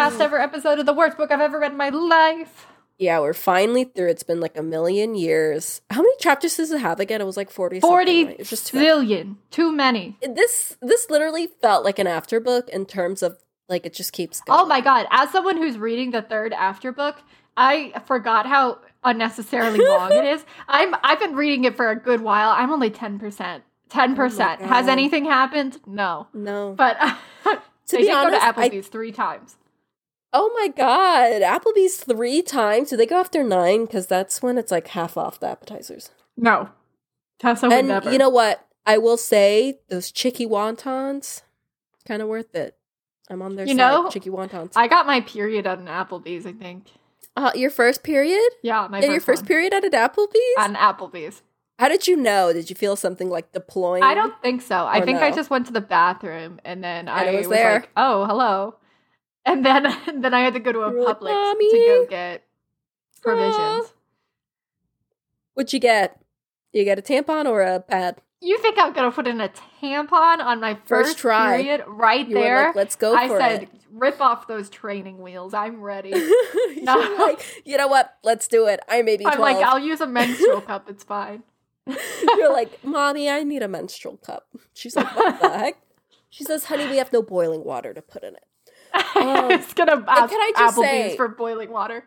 last ever episode of the worst book I've ever read in my life. Yeah, we're finally through. It's been like a million years. How many chapters does it have again? It was like 40 Forty right? It's just too many. Too many. This this literally felt like an afterbook in terms of like it just keeps going. Oh my god! As someone who's reading the third after book, I forgot how unnecessarily long it is. I'm I've been reading it for a good while. I'm only ten percent. Ten oh percent. Has anything happened? No. No. But To they be honest, go to I- Applebee's three times. Oh my god. Applebee's three times. Do they go after nine? Because that's when it's like half off the appetizers. No. Tessa would and never. you know what? I will say those chicky wontons, kind of worth it. I'm on their You side. know, chicky wontons. I got my period at an Applebee's. I think. uh, your first period? Yeah, my yeah, first your first one. period at an Applebee's? at an Applebee's. How did you know? Did you feel something like deploying? I don't think so. I think I just went to the bathroom and then I was, was there. like, "Oh, hello," and then then I had to go to a You were like, Publix to go get provisions. Ah. What'd you get? You get a tampon or a pad? You think I'm gonna put in a tampon on my first, try. period right You there? like, let's go I said, it. "Rip off those training wheels. I'm ready." No. like, you know what? Let's do it. I may be 12. I'm like, "I'll use a menstrual cup. It's fine." You're like, mommy, I need a menstrual cup. She's like, what the heck? She says, honey, we have no boiling water to put in it. Um, it's gonna ask can I just Applebee's say- for boiling water.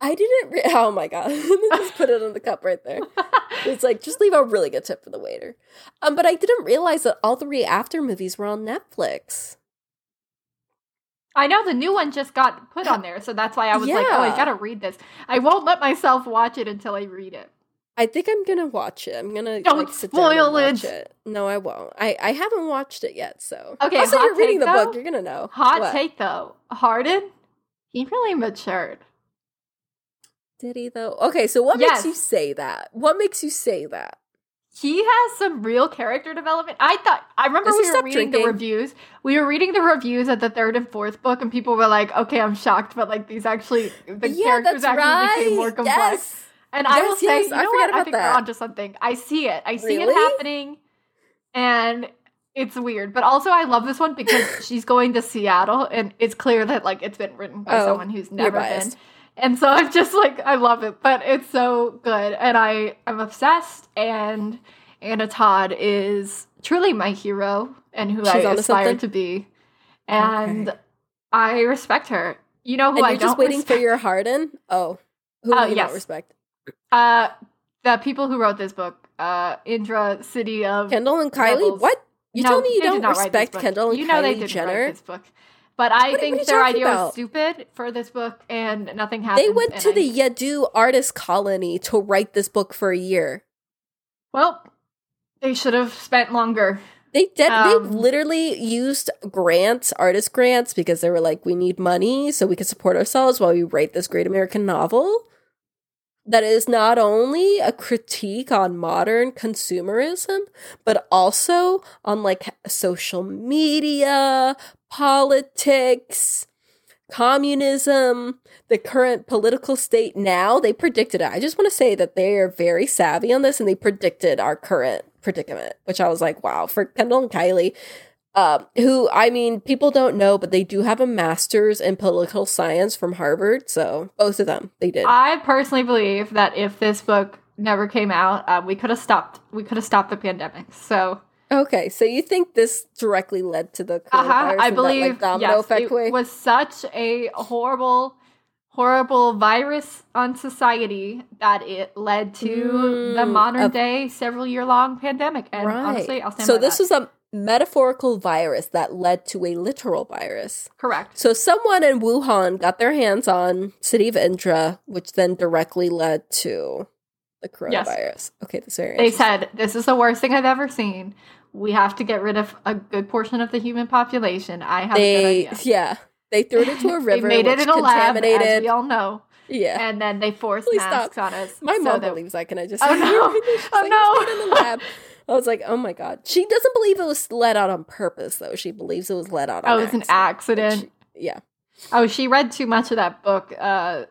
I didn't. Re- oh my god! just put it in the cup right there. It's like just leave a really good tip for the waiter. Um, but I didn't realize that all three after movies were on Netflix. I know the new one just got put on there, so that's why I was like, "Oh, I gotta read this." I won't let myself watch it until I read it. I think I'm gonna watch it. I'm gonna Don't like sit down spoil and watch it. it. No, I won't. I I haven't watched it yet. So Okay, Also, you're reading the book. You're gonna know. Hot What? take though, Hardin, he really matured. Did he though? Okay, so what Yes. makes you say that? What makes you say that? He has some real character development. I thought I remember Does we were reading the reviews. We were reading the reviews at the third and fourth book, and people were like, "Okay, I'm shocked, but like these actually the yeah, characters actually right. became more complex." Yes. And I will Yes, say, yes, you I know what? I think that. we're onto something. I see it. I see it happening, and it's weird. But also, I love this one because she's going to Seattle, and it's clear that like it's been written by Oh, someone who's never been. And so I'm just like, I love it, but it's so good, and I I'm obsessed. And Anna Todd is truly my hero and who She's I aspire to be, and Okay. I respect her. You know who and I you're just waiting for your Hardin? Oh. Who Uh, do you yes. not respect? Uh, the people who wrote this book, uh, Indra City of Kendall and Kylie? Rebels. What? You No, told me you don't not write this respect. Kendall and You know they Kylie didn't Jenner? write this book, but I What- think their idea was stupid for this book, and nothing happened. They went to I- the Yaddo artist colony to write this book for a year. well. They should have spent longer. They did. Um, they literally used grants, artist grants, because they were like, "We need money so we can support ourselves while we write this great American novel." That is not only a critique on modern consumerism, but also on like social media, politics, communism, the current political state now. They predicted it. I just want to say that they are very savvy on this and they predicted our current predicament, which I was like, wow, for Kendall and Kylie, uh, who I mean, people don't know, but they do have a master's in political science from Harvard. So both of them, they did. I personally believe that if this book never came out, uh, we could have stopped. We could have stopped the pandemic. So, okay, so you think this directly led to the uh-huh, I believe that, like, domino yes, effect it way? was such a horrible, horrible virus on society that it led to the Mm, modern of- day, several year long pandemic. And honestly, I'll stand so this that. was a metaphorical virus that led to a literal virus. correct. So someone in Wuhan got their hands on city of Indra, which then directly led to the coronavirus. Okay, that's very. They said, This is the worst thing I've ever seen. We have to get rid of a good portion of the human population. I have a good idea. yeah they threw it into a river. they made it in a lab, as contaminated. we all know. yeah, And then they forced Please masks stop. on us. my so mom that- believes that. Can I just? Oh, no. Oh, like, no. "It's in the lab. I was like, oh my god. She doesn't believe it was let out on purpose, though. She believes it was let out. Oh, it was an accident. She- yeah, Oh, she read too much of that book. Uh,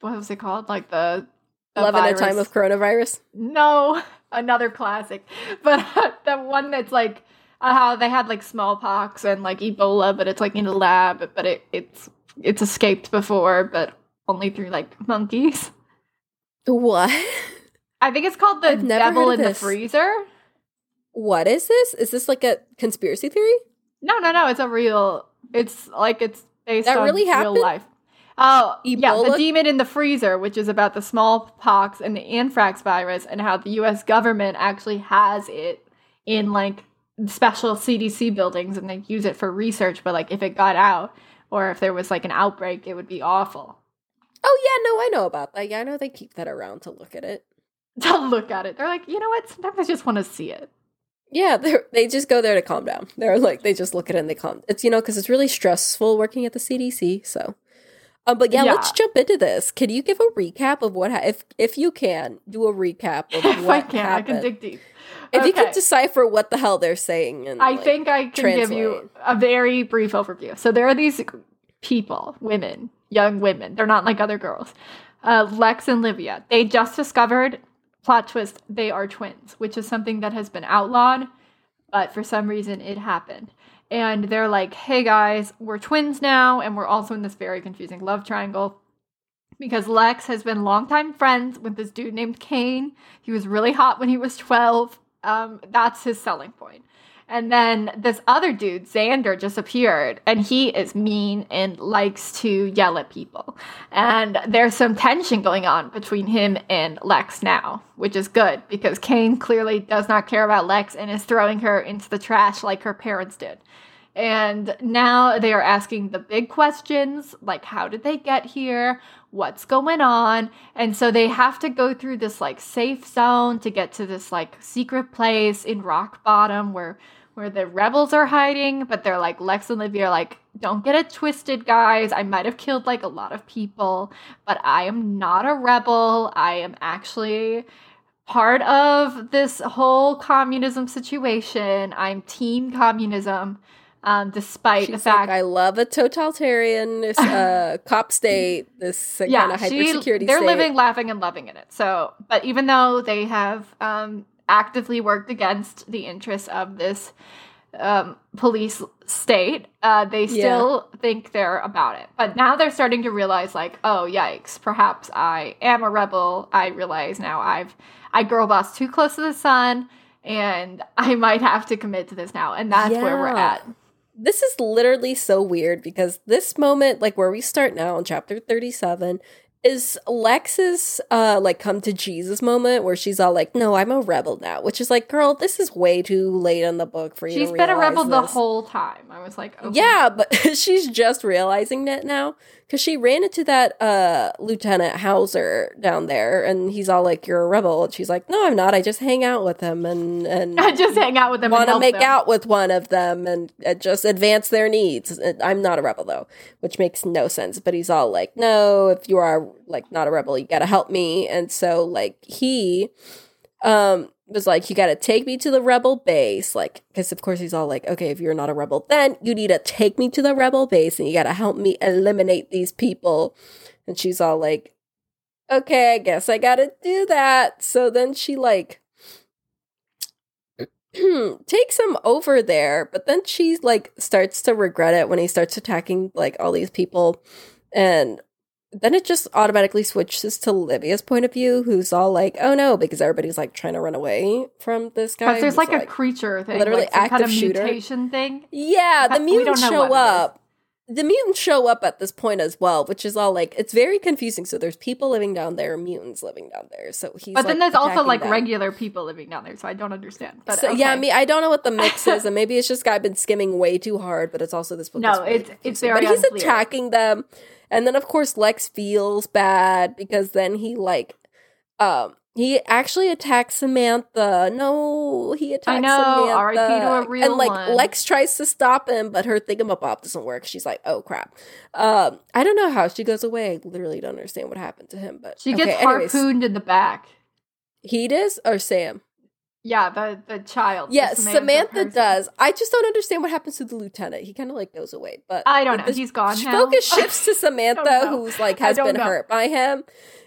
what was it called? Like the, the love in a time of coronavirus. no, another classic, but the one that's like uh, how they had like smallpox and like Ebola, but it's like in a lab, but it, it's it's escaped before, but only through like monkeys. What? I think it's called the devil in the freezer. What is this? Is this like a conspiracy theory? No, no, no. It's a real. It's like it's based That on really real life. Oh, yeah, the demon in the freezer, which is about the smallpox and the anthrax virus, and how the U.S. government actually has it in like special CDC buildings, and they use it for research. But like, if it got out, or if there was like an outbreak, it would be awful Oh yeah, no, I know about that. Yeah, I know they keep that around to look at it. to look at it. They're like, you know what? Sometimes I just want to see it. Yeah, they they just go there to calm down. They're like they just look at it and they calm. It's you know because it's really stressful working at the CDC. So, um, but yeah, Yeah. let's jump into this. Can you give a recap of what ha- if if you can do a recap of if what I can, I can dig deep. if you can decipher what the hell they're saying, and I like, think I can give you a very brief overview. So there are these people, women, young women. They're not like other girls. Uh, Lex and Livia. They just discovered plot twist. They are twins, which is something that has been outlawed, but for some reason it happened. And they're like, "Hey guys, we're twins now, and we're also in this very confusing love triangle." Because Lex has been longtime friends with this dude named Kane. He was really hot when he was 12. Um, that's his selling point. And then this other dude, Xander, just appeared, and he is mean and likes to yell at people. And there's some tension going on between him and Lex now, which is good because Kane clearly does not care about Lex and is throwing her into the trash like her parents did. And now they are asking the big questions like, how did they get here? What's going on? And so they have to go through this like safe zone to get to this like secret place in Rock Bottom where where the rebels are hiding, but they're like Lex and Livia are like, don't get it twisted, guys. I might have killed like a lot of people, but I am not a rebel. I am actually part of this whole communism situation. I'm team communism, um, despite the fact like, I love a totalitarian uh, cop state, this uh, kind of hyper security They're state. living, laughing, and loving in it. So, but even though they have um, actively worked against the interests of this um, police state, uh, they still think they're about it. But now they're starting to realize, like, oh yikes, perhaps I am a rebel. I realize now I've I girl boss too close to the sun, and I might have to commit to this now. And that's where we're at. this is literally so weird because this moment, like where we start now in chapter 37, is Lex's uh like come to Jesus moment where she's all like, No, I'm a rebel now, which is like, girl, this is way too late in the book for you She's to been a rebel the whole time. I was like, okay. Yeah, but she's just realizing it now because she ran into that uh Lieutenant Hauser down there, and he's all like, "You're a rebel," and she's like, "No, I'm not. I just hang out with them and and I just hang out with them. and want to make them. out with one of them and uh, just advance their needs. Uh, I'm not a rebel though, which makes no sense. But he's all like, "No, if you are like not a rebel, you gotta help me." And so like he um was like, "You gotta take me to the rebel base," like because of course he's all like, "Okay, if you're not a rebel, then you need to take me to the rebel base and you gotta help me eliminate these people." And she's all like, "Okay, I guess I gotta do that." So then she like takes him over there, but then she like starts to regret it when he starts attacking like all these people and then it just automatically switches to Livia's point of view, who's all like, "Oh no," because everybody's like trying to run away from this guy. Because there's who's, like, a creature thing, literally like some kind of shooter. mutation thing. yeah, the mutants show up. is. The mutants show up at this point as well, which is all like it's very confusing. So there's people living down there, mutants living down there. So he's But then like, there's also like them. regular people living down there, so I don't understand. But So, yeah, I mean, I don't know what the mix is, and maybe it's just I've been skimming way too hard, but it's also this book. No, really it's- it's very But he's unclear. attacking them, and then of course Lex feels bad because then he like, um, he actually attacks Samantha. No, he attacks I know, Samantha. R.I.P. to a real and like one. Lex tries to stop him, but her thingamabob doesn't work. She's like, oh crap. Um, I don't know how she goes away. I literally don't understand what happened to him, but she gets okay, anyways. harpooned in the back. He does or Sam. Yeah, the the child. the Yes, Samantha, person. does. I just don't understand what happens to the lieutenant. He kind of like goes away, but I don't know. He's gone now. focus shifts to Samantha, who's like has been know. hurt by him.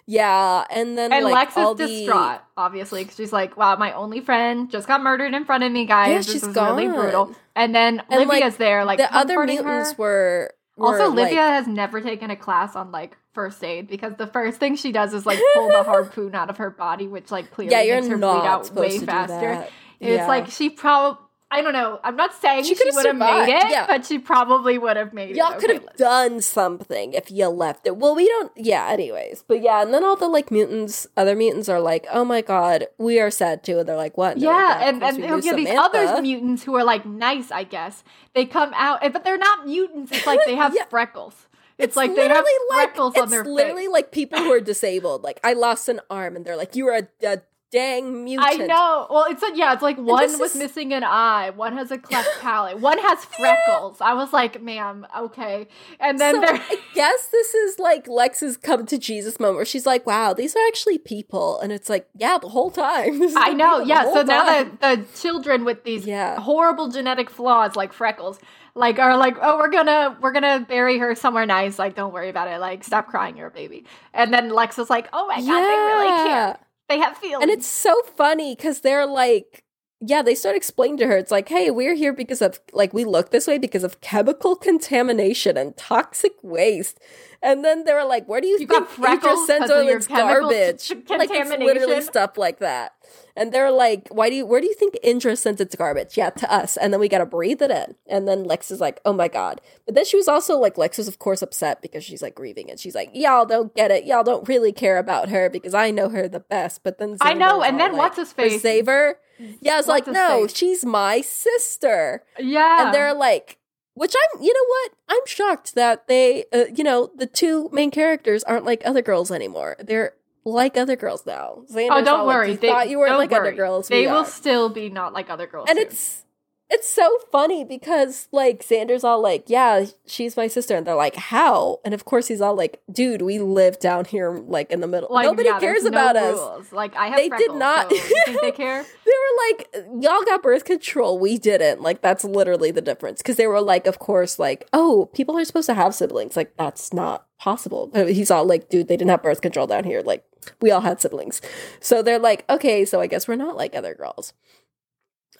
Yeah, and then And like Lex is the distraught, obviously, because she's like, "Wow, my only friend just got murdered in front of me, guys. Yeah, this she's is really brutal." And then And, like, there, like the other mutants her. were, were Also, like, Livia has never taken a class on like first aid because the first thing she does is like pull the harpoon out of her body, which like clearly yeah, you're makes her bleed out way faster. that. It's like she probably. I don't know. I'm not saying She she, would have made it, yeah. but she probably would have made it. Y'all it. could Okay, have done something if you left it. Well, we don't. Yeah. Anyways, but yeah, and then all the like mutants, other mutants are like, "Oh my god, we are sad too." And they're like, "What?" Yeah, "Yeah, and, and get these other mutants who are like nice, I guess. They come out, but they're not mutants. It's like they have Yeah. freckles. It's, like they have like- freckles on their. it's literally like people who are disabled. Like I lost an arm, and they're like, "You are a, a dang mutant." I know. Well, it's like yeah, it's like one was is- missing an eye, one has a cleft palate, one has freckles. I was like, ma'am, okay. And then so there, I guess this is like Lex's come to Jesus moment where she's like, "Wow, these are actually people," and it's like, "Yeah, the whole time." I know, yeah. So whole now time. the the children with these Yeah. horrible genetic flaws like freckles, like are like, oh, we're gonna we're gonna bury her somewhere nice. Like, don't worry about it. Like, stop crying, you're a baby. And then Lex is like, oh my god, they really care. They have feelings. And it's so funny because they're like, yeah, they start explaining to her, it's like, hey, we're here because of, like, we look this way because of chemical contamination and toxic waste. And then they were like, where do you, You think got freckles Idris because of your Senzolin's garbage? c- Like, it's literally stuff like that. And they're like, why do you, where do you think Indra sent its garbage? Yeah, to us. And then we gotta breathe it in. And then Lex is like, oh my God. But then she was also like, Lex was of course upset because she's like grieving and she's like, y'all don't get it. Y'all don't really care about her because I know her the best. But then I know, and then like, what's his face? Xaver? Yeah, it's like, no, she's my sister. yeah. And they're like, which I'm, you know what? I'm shocked that they, uh, you know, the two main characters aren't like other girls anymore. They're like other girls now. oh, don't like, worry. "You they thought you don't like other girls. They we will are." still be not like other girls. and too. it's it's so funny because like Xander's all like, yeah, she's my sister, and they're like, how? And of course he's all like, dude, we live down here, like in the middle. like, Nobody yeah, cares no about us. Like I have They did not- so think they care? They were like, y'all got birth control, we didn't. Like that's literally the difference. Because they were like, of course, like, oh, people are supposed to have siblings. Like that's not possible. But he's all like, dude, they didn't have birth control down here. Like we all had siblings. So they're like, okay, so I guess we're not like other girls.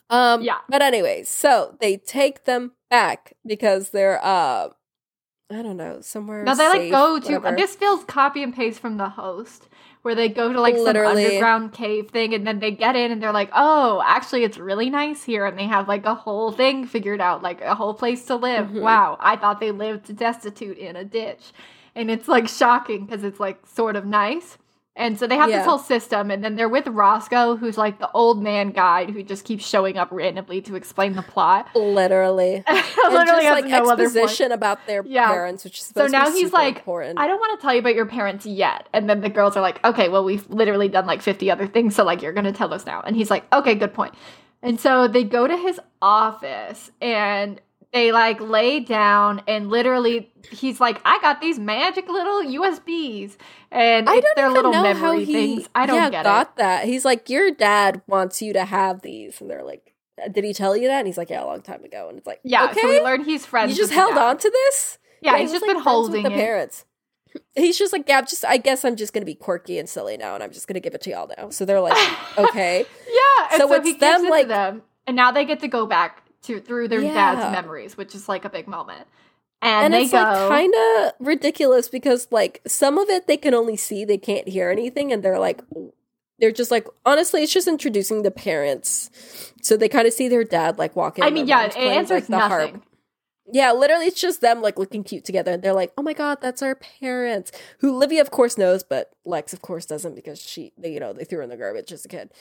Um, Yeah. But anyways, so they take them back because they're uh, I don't know, somewhere. No, they like go to. whatever. This feels copy and paste from the host, where they go to like Literally. some underground cave thing, and then they get in, and they're like, "Oh, actually, it's really nice here," and they have like a whole thing figured out, like a whole place to live. Mhm. Wow, I thought they lived destitute in a ditch, and it's like shocking because it's like sort of nice. And so they have Yeah. this whole system, and then they're with Roscoe, who's like the old man guide who just keeps showing up randomly to explain the plot. literally. Literally just has like no exposition about their Yeah. parents, which is So supposed to now be he's like, important. I don't want to tell you about your parents yet. And then the girls are like, okay, well, we've literally done like 50 other things. So, like, you're going to tell us now. And he's like, okay, good point. And so they go to his office and they like lay down and literally he's like, I got these magic little USBs. And I it's don't their little know memory he things. I don't yeah, get got it. that. He's like, your dad wants you to have these, and they're like, uh, did he tell you that? And he's like, yeah, a long time ago. And it's like, Yeah. okay, So we learned he's friends. you just held dad. on to this. Yeah. he he's was, just like, been holding the parents. He's just like, yeah, just I guess I'm just gonna be quirky and silly now, and I'm just gonna give it to y'all now. So they're like, okay, Yeah, and So so, it's them, like- them, and now they get to go back to through their Yeah. dad's memories, which is like a big moment. And, and, they it's go, like kind of ridiculous because like some of it they can only see, they can't hear anything, and they're like, they're just like, honestly, it's just introducing the parents, so they kind of see their dad like walking. I mean, yeah, it answers like, the harp. nothing. Yeah, literally, it's just them like looking cute together, and they're like, "Oh my god, that's our parents." Who Livia, of course, knows, but Lex, of course, doesn't because she, they, you know, they threw her in the garbage as a kid.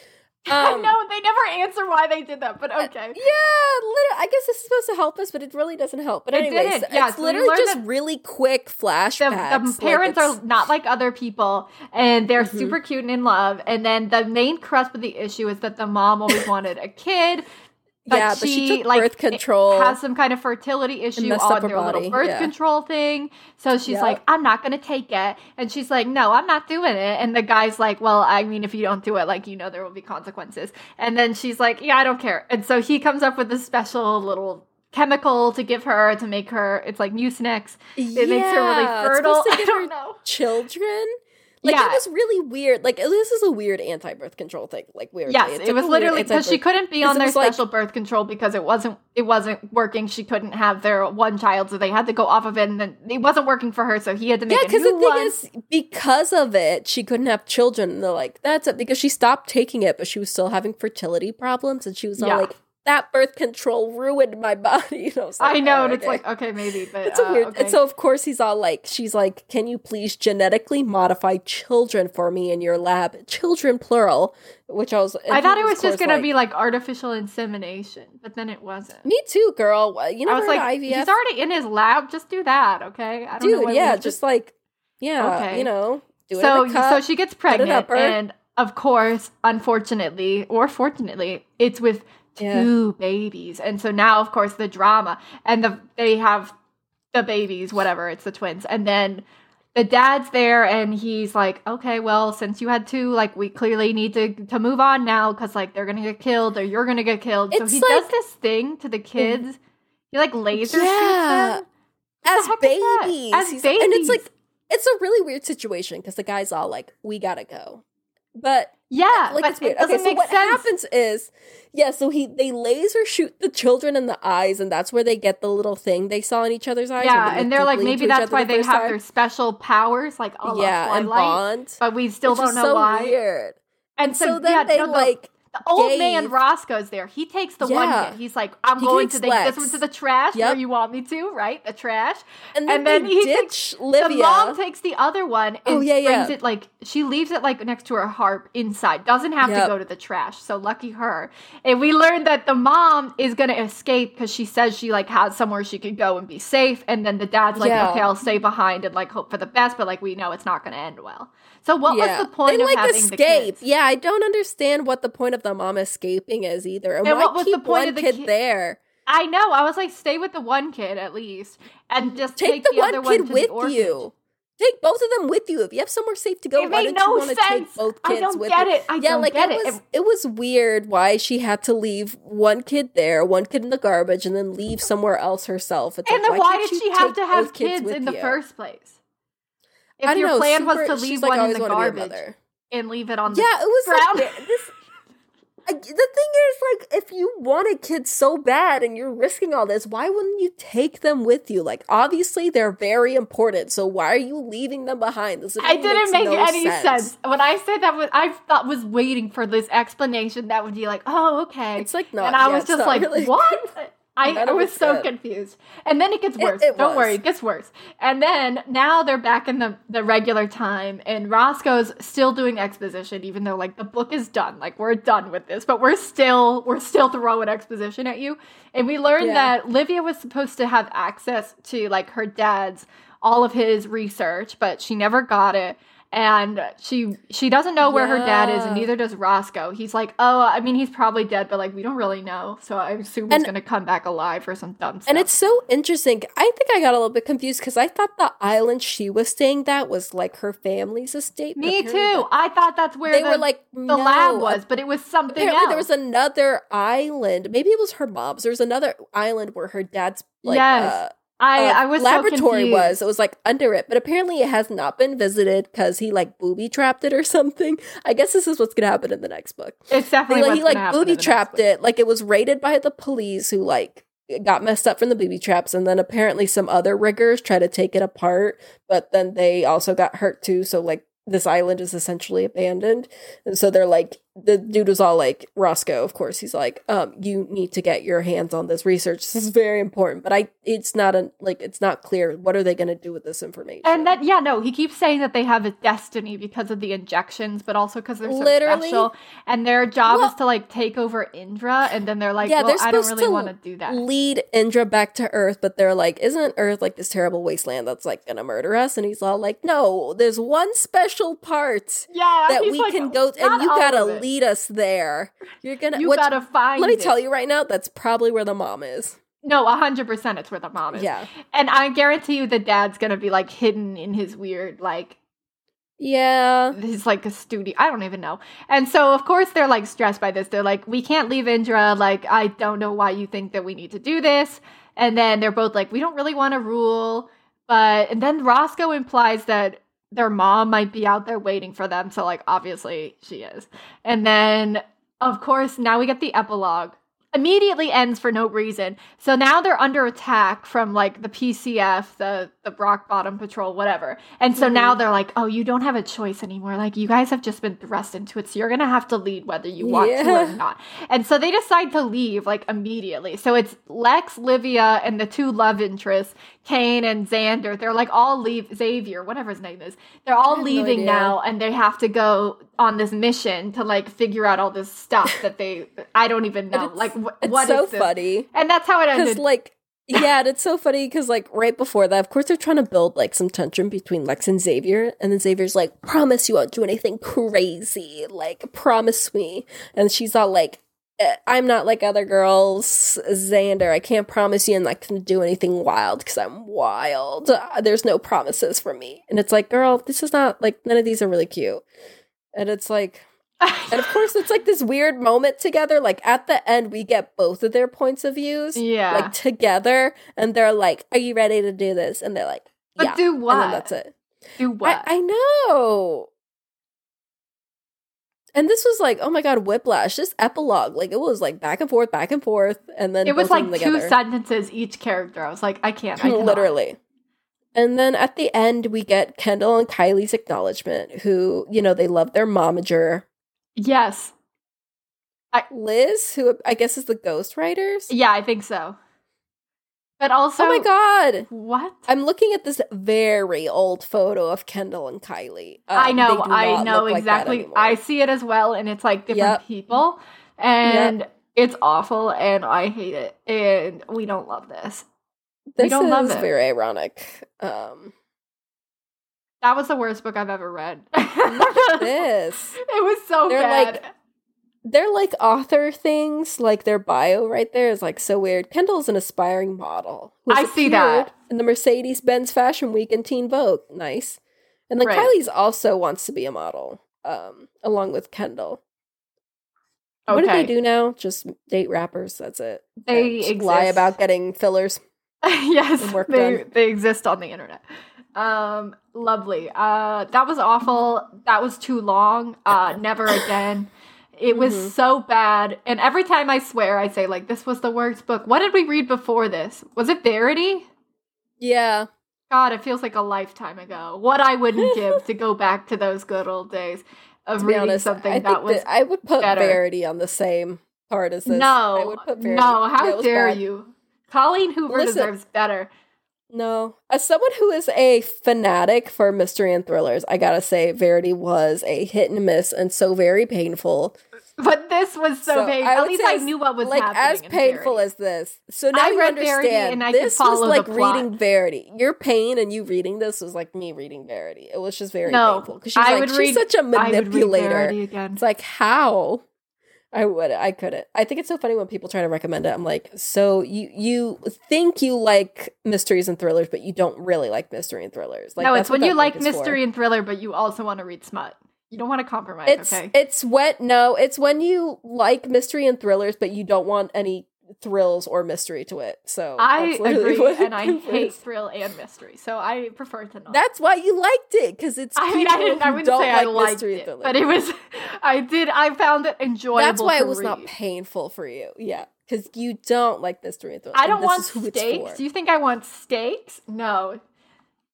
I Um, know they never answer why they did that, but okay. Yeah, literally. I guess this is supposed to help us, but it really doesn't help. But It didn't. Yeah, it's so literally just really quick The, flashbacks. the like, parents it's- are not like other people, and they're Mhm. super cute and in love. And then the main crust of the issue is that the mom always wanted a kid. But yeah, she, but she took like, birth control. has some kind of fertility issue on her their body, little birth yeah. control thing. So she's Yep. like, I'm not gonna take it. And she's like, No, I'm not doing it. And the guy's like, Well, I mean, if you don't do it, like you know there will be consequences. And then she's like, Yeah, I don't care. And so he comes up with this special little chemical to give her to make her it's like Mucinex. It makes her really Yeah, fertile. I don't her know. children. Like Yeah. it was really weird. Like this is a weird anti-birth control thing. Like weird. Yes, it was literally because she couldn't be on their was like- special birth control because it wasn't it wasn't working. She couldn't have their one child, so they had to go off of it, and then it wasn't working for her, so he had to make Yeah, because the thing one. is, because of it, she couldn't have children. And they're like, that's it. Because she stopped taking it, but she was still having fertility problems, and she was all Yeah. like, that birth control ruined my body. You know, it's like, I know, oh, and it's okay. like okay, maybe, but It's a uh, weird. okay. And so, of course, he's all like, she's like, can you please genetically modify children for me in your lab? Children, plural. Which I was. I thought it was just gonna like, be like artificial insemination, but then it wasn't. Me too, girl. You know, I was like, of he's already in his lab. Just do that, okay? I don't know dude. Yeah, just like, yeah, Okay. you know, do so cup. so she gets pregnant, and of course, unfortunately or fortunately, it's with Yeah. two babies, and so now, of course, the drama and the they have the babies, whatever, it's the twins, and then. The dad's there and he's like, okay, well, since you had two, like, we clearly need to to move on now because like they're gonna get killed or you're gonna get killed. so he like- does this thing to the kids. He like laser Yeah. shoots them. as that? babies. As He's- And it's like it's a really weird situation because the guy's all like, "We gotta go," but Yeah, like but it's weird. it Okay, so what sense. happens is, yeah, so he they laser shoot the children in the eyes, and that's where they get the little thing they saw in each other's eyes. Yeah, they and they're like maybe that's why the they have time. their special powers, like yeah and bond. But we still which don't know so why. weird. And so, So then yeah, they no, like the old man gave- Roscoe's there. He takes the one Yeah. kid. He's like, I'm He going to take this one to the trash where you want me to, right? The trash. and then, and then he ditch The Livia. mom takes the other one and Oh, yeah, yeah. brings it like she leaves it like next to her harp inside. Doesn't have Yep. to go to the trash. So lucky her. And we learned that the mom is gonna escape because she says she like has somewhere she could go and be safe. And then the dad's like, Yeah. okay, I'll stay behind and like hope for the best, but like we know it's not gonna end well. So what yeah. was the point they, of like having escape. the kids? Yeah, I don't understand what the point of the mom escaping is either. And, And why what was the keep point one of the kid ki- there? I know. I was like, stay with the one kid at least, and just Take, take, the, the, one other kid one to with the you. Take both of them with you. If you have somewhere safe to go, It why don't no you want to take sense. both I don't with get you? it. I yeah, don't like get it it. was It- it was weird why she had to leave one kid there, one kid in the garbage, and then leave somewhere else herself. It's And like, then why can't did she have to have both kids, in the you? first place? If your know, plan was to leave like, one in the wanted to be a garbage and leave it on the Yeah, it was ground. like this. I, the thing is, like, if you want a kid so bad and you're risking all this, why wouldn't you take them with you? Like, obviously they're very important, so why are you leaving them behind? This I didn't make no any sense. When I said that, was, I thought was waiting for this explanation that would be like, "Oh, okay." It's like not. and I yeah, was just like, really- "What?" I, I was so good. confused. And then it gets It- worse. it Don't was. worry, it gets worse. And then now they're back in the, the regular time, and Roscoe's still doing exposition, even though like the book is done. Like we're done with this, but we're still we're still throwing exposition at you. And we learned Yeah. that Livia was supposed to have access to like her dad's all of his research, but she never got it. And she she doesn't know where her dad is, and neither does Roscoe. He's like, oh, I mean, he's probably dead, but like we don't really know. So I assume he's gonna come back alive or some dumb stuff. And it's so interesting. I think I got a little bit confused because I thought the island she was staying that was like her family's estate. me too. I thought that's where They the, were like the lab was, but it was something Apparently, else. there was another island. Maybe it was her mom's. There was another island where her dad's like Yes. uh, I uh, I was laboratory so was. It was like under it, but apparently it has not been visited because he like booby trapped it or something. I guess this is what's gonna happen in the next book. It's He definitely like, what's he like happen in the booby trapped it. Like it was raided by the police who like got messed up from the booby traps, and then apparently some other riggers try to take it apart, but then they also got hurt too. So like this island is essentially abandoned, and so they're like the dude was all like Roscoe, of course. He's like, um, you need to get your hands on this research. This is very important, but I it's not a like it's not clear what are they going to do with this information. And that yeah, no, he keeps saying that they have a destiny because of the injections, but also because they're so Literally. special. And their job Well- is to like take over Indra, and then they're like, Yeah, well, they're I don't really want to do that. lead Indra back to Earth, but they're like, isn't Earth like this terrible wasteland that's like gonna murder us? And he's all like, no, there's one special part yeah, that we like, can go, and you gotta it." Lead us there. You're gonna. You which- gotta find. let me it. tell you right now, that's probably where the mom is. No, hundred percent. It's where the mom is. Yeah, and I guarantee you, the dad's gonna be like hidden in his weird like yeah. his like a studio. I don't even know. And so of course they're like stressed by this. They're like, we can't leave Indra. Like I don't know why you think that we need to do this. And then they're both like, we don't really want to rule. But and then Roscoe implies that their mom might be out there waiting for them. So like obviously she is. And then of course now we get the epilogue. Immediately ends for no reason. So now they're under attack from like the PCF, the the Rock Bottom Patrol, whatever. And so now Mhm. they're like, "Oh, you don't have a choice anymore. Like you guys have just been thrust into it, so you're gonna have to lead whether you want to or not." And so they decide to leave like immediately. So it's Lex, Livia, and the two love interests, Kane and Xander. They're like all leave Xavier, whatever his name is. They're all have no leaving now, and they have to go on this mission to like figure out all this stuff that they I don't even know. Like wh- It's what so this? funny And that's how it because, ended. like, yeah, and it's so funny because, like, right before that, of course, they're trying to build like some tension between Lex and Xavier, and then Xavier's like, "Promise you won't do anything crazy. Like, promise me." And she's all like. "Eh, I'm not like other girls, Xander. I can't promise you and I'm not do anything wild because I'm wild. Uh, There's no promises from me. And it's like, girl, this is not like none of these are really cute. And it's like, and of course, it's like this weird moment together. Like at the end, we get both of their points of views, yeah. like together, and they're like, "Are you ready to do this?" And they're like, but "Yeah." do what? And that's it. Do what? I, I know. And this was like, oh my god, whiplash! This epilogue, like it was like back and forth, back and forth, and then it was like two sentences each character. I was like, I can't. I cannot. literally. And then at the end, we get Kendall and Kylie's acknowledgement, who you know they love their momager. Yes. Liz, who I guess is the ghostwriters. Yeah, I think so. But also, oh my god! what? I'm looking at this very old photo of Kendall and Kylie. I Um, know, I know look like exactly. I see it as well, and it's like different Yep. people, and it's awful, and I hate it, and we don't love this. this don't is love it. very ironic. Um, That was the worst book I've ever read. this It was so They're bad. like- they're like author things, like their bio right there is like so weird. Kendall's an aspiring model. I see that. in the Mercedes Benz Fashion Week and Teen Vogue. Nice, and then Right. Kylie's also wants to be a model, um, along with Kendall. okay. What do they do now? Just date rappers. That's it. They lie about getting fillers. yes, they done. they exist on the internet. Um, lovely. Uh, that was awful. That was too long. Uh, never again. It was Mhm. so bad. And every time I swear, I say like, "This was the worst book." What did we read before this? Was it Verity? Yeah, God, it feels like a lifetime ago. What I wouldn't give to go back to those good old days of reading honest, something I that was that I would put better. Verity on the same part as this. I no, would put Verity. no. How was dare bad. you? Colleen Hoover Listen. deserves better. No, as someone who is a fanatic for mystery and thrillers, I gotta say Verity was a hit and miss and so very painful. But this was so, So, painful. At least I as- knew what was like happening. as painful Verity. as this. So now I you read Verity understand. and I could this follow was like reading Verity. Your pain and you reading this was like me reading Verity. It was just very No, painful because she's I like she's read- such a I would read manipulator. It's like how I would I couldn't. I think it's so funny when people try to recommend it. I'm like, so you you think you like mysteries and thrillers, but you don't really like mystery and thrillers. Like no, it's when you like is for. mystery and thriller, but you also want to read smut. You don't want to compromise. It's okay. it's what no, it's when you like mystery and thrillers, but you don't want any thrills or mystery to it. So I agree, and I hate thrill and mystery, so I prefer to not. That's why you liked it because it's. I mean, I didn't. I wouldn't say I liked it, but it was. I did. I found it enjoyable. That's why to it was not painful for you. Yeah, because you don't like mystery and. I don't want is who it's steaks. Do you think I want steaks? No.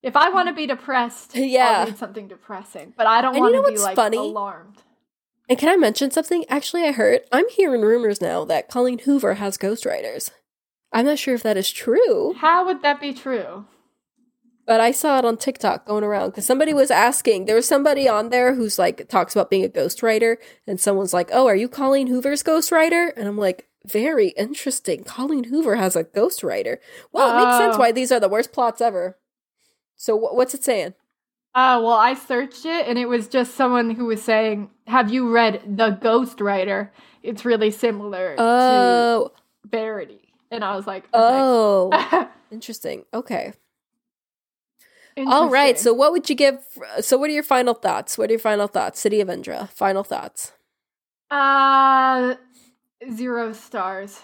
If I want to be depressed, Yeah. I'll read something depressing. But I don't And you want know to be like funny? alarmed. And can I mention something? Actually, I heard I'm hearing rumors now that Colleen Hoover has ghostwriters. I'm not sure if that is true, How would that be true? but I saw it on TikTok going around because somebody was asking. There was somebody on there who's like talks about being a ghostwriter, and someone's like, "Oh, are you Colleen Hoover's ghostwriter?" And I'm like, "Very interesting. Colleen Hoover has a ghostwriter. Well, it makes sense Oh. why these are the worst plots ever." So wh- what's it saying? Uh, well, I searched it and it was just someone who was saying, Have you read The Ghost Writer? It's really similar Oh, to Verity. And I was like, okay. oh, interesting. Okay. All right. So, what would you give? So, what are your final thoughts? What are your final thoughts? City of Indra. Final thoughts. uh, zero stars.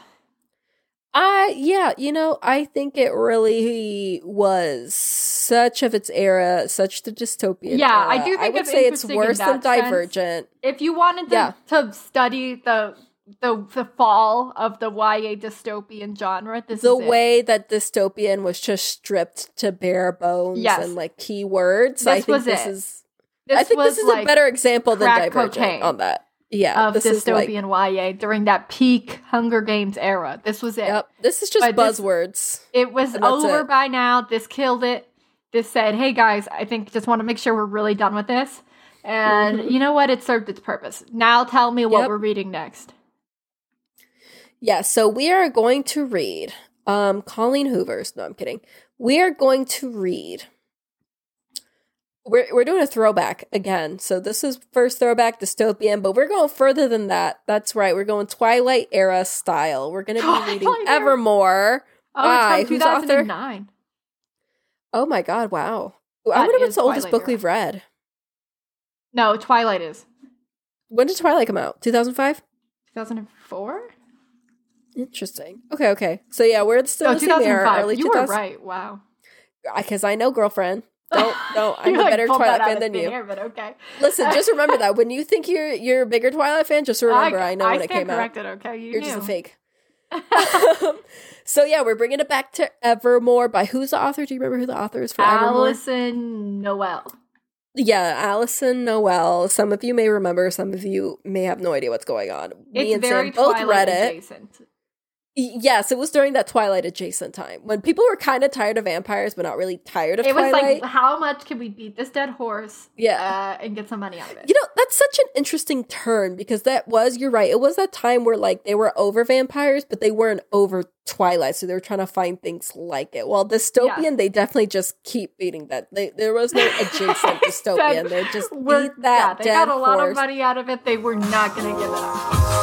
I yeah, you know, I think it really was such of its era, such the dystopian. Yeah, I era. do I think would it's say it's worse than sense. Divergent. If you wanted to, Yeah. to study the, the the fall of the YA dystopian genre, this The way that dystopian was just stripped to bare bones Yes. and like keywords. I think this it. is. this I think this is like a better example than Divergent cocaine on that. Yeah, of this is like. dystopian YA during that peak Hunger Games era. This was it. Yep, this is just But this- buzzwords. It was over it. by now. This killed it. This said, "Hey guys, I think just want to make sure we're really done with this." And you know what? It served its purpose. Now tell me what Yep. we're reading next. Yeah, so we are going to read um Colleen Hoover's. No, I'm kidding. We are going to read. We're we're doing a throwback again. So this is first throwback dystopian, but we're going further than that. That's right. We're going Twilight era style. We're going to be reading? Evermore. Oh, from Who's author? 2009. Oh my god! Wow. I wonder what's the oldest book era. we've read. No, Twilight is When did Twilight come out? 2005. 2004. Interesting. Okay, okay. So yeah, we're still No, the same era, 2005. early You 2000s. were right. Wow. Because I know, girlfriend. Don't, don't. I'm a like, better Twilight fan than you. air, but okay. Listen, just remember that when you think you're you're a bigger Twilight fan, just remember I, know when it came out. corrected, Okay, you You're knew. just a fake. so yeah, we're bringing it back to Evermore. By who's the author? Do you remember who the author is for Evermore? Alyson Noël. Yeah, Alyson Noël. Some of you may remember. Some of you may have no idea what's going on. Me and Sam both read it. adjacent. Yes, it was during that Twilight adjacent time when people were kind of tired of vampires, but not really tired of It was like, how much can we beat this dead horse? Yeah. uh, and get some money out of it. You know, that's such an interesting turn because that was, you're right, it was that time where like they were over vampires, but they weren't over Twilight. So they were trying to find things like it. Well, dystopian, they definitely just keep beating that. They, there was no adjacent dystopian. They just beat that yeah, they got a lot horse. of money out of it. They were not going to give it up.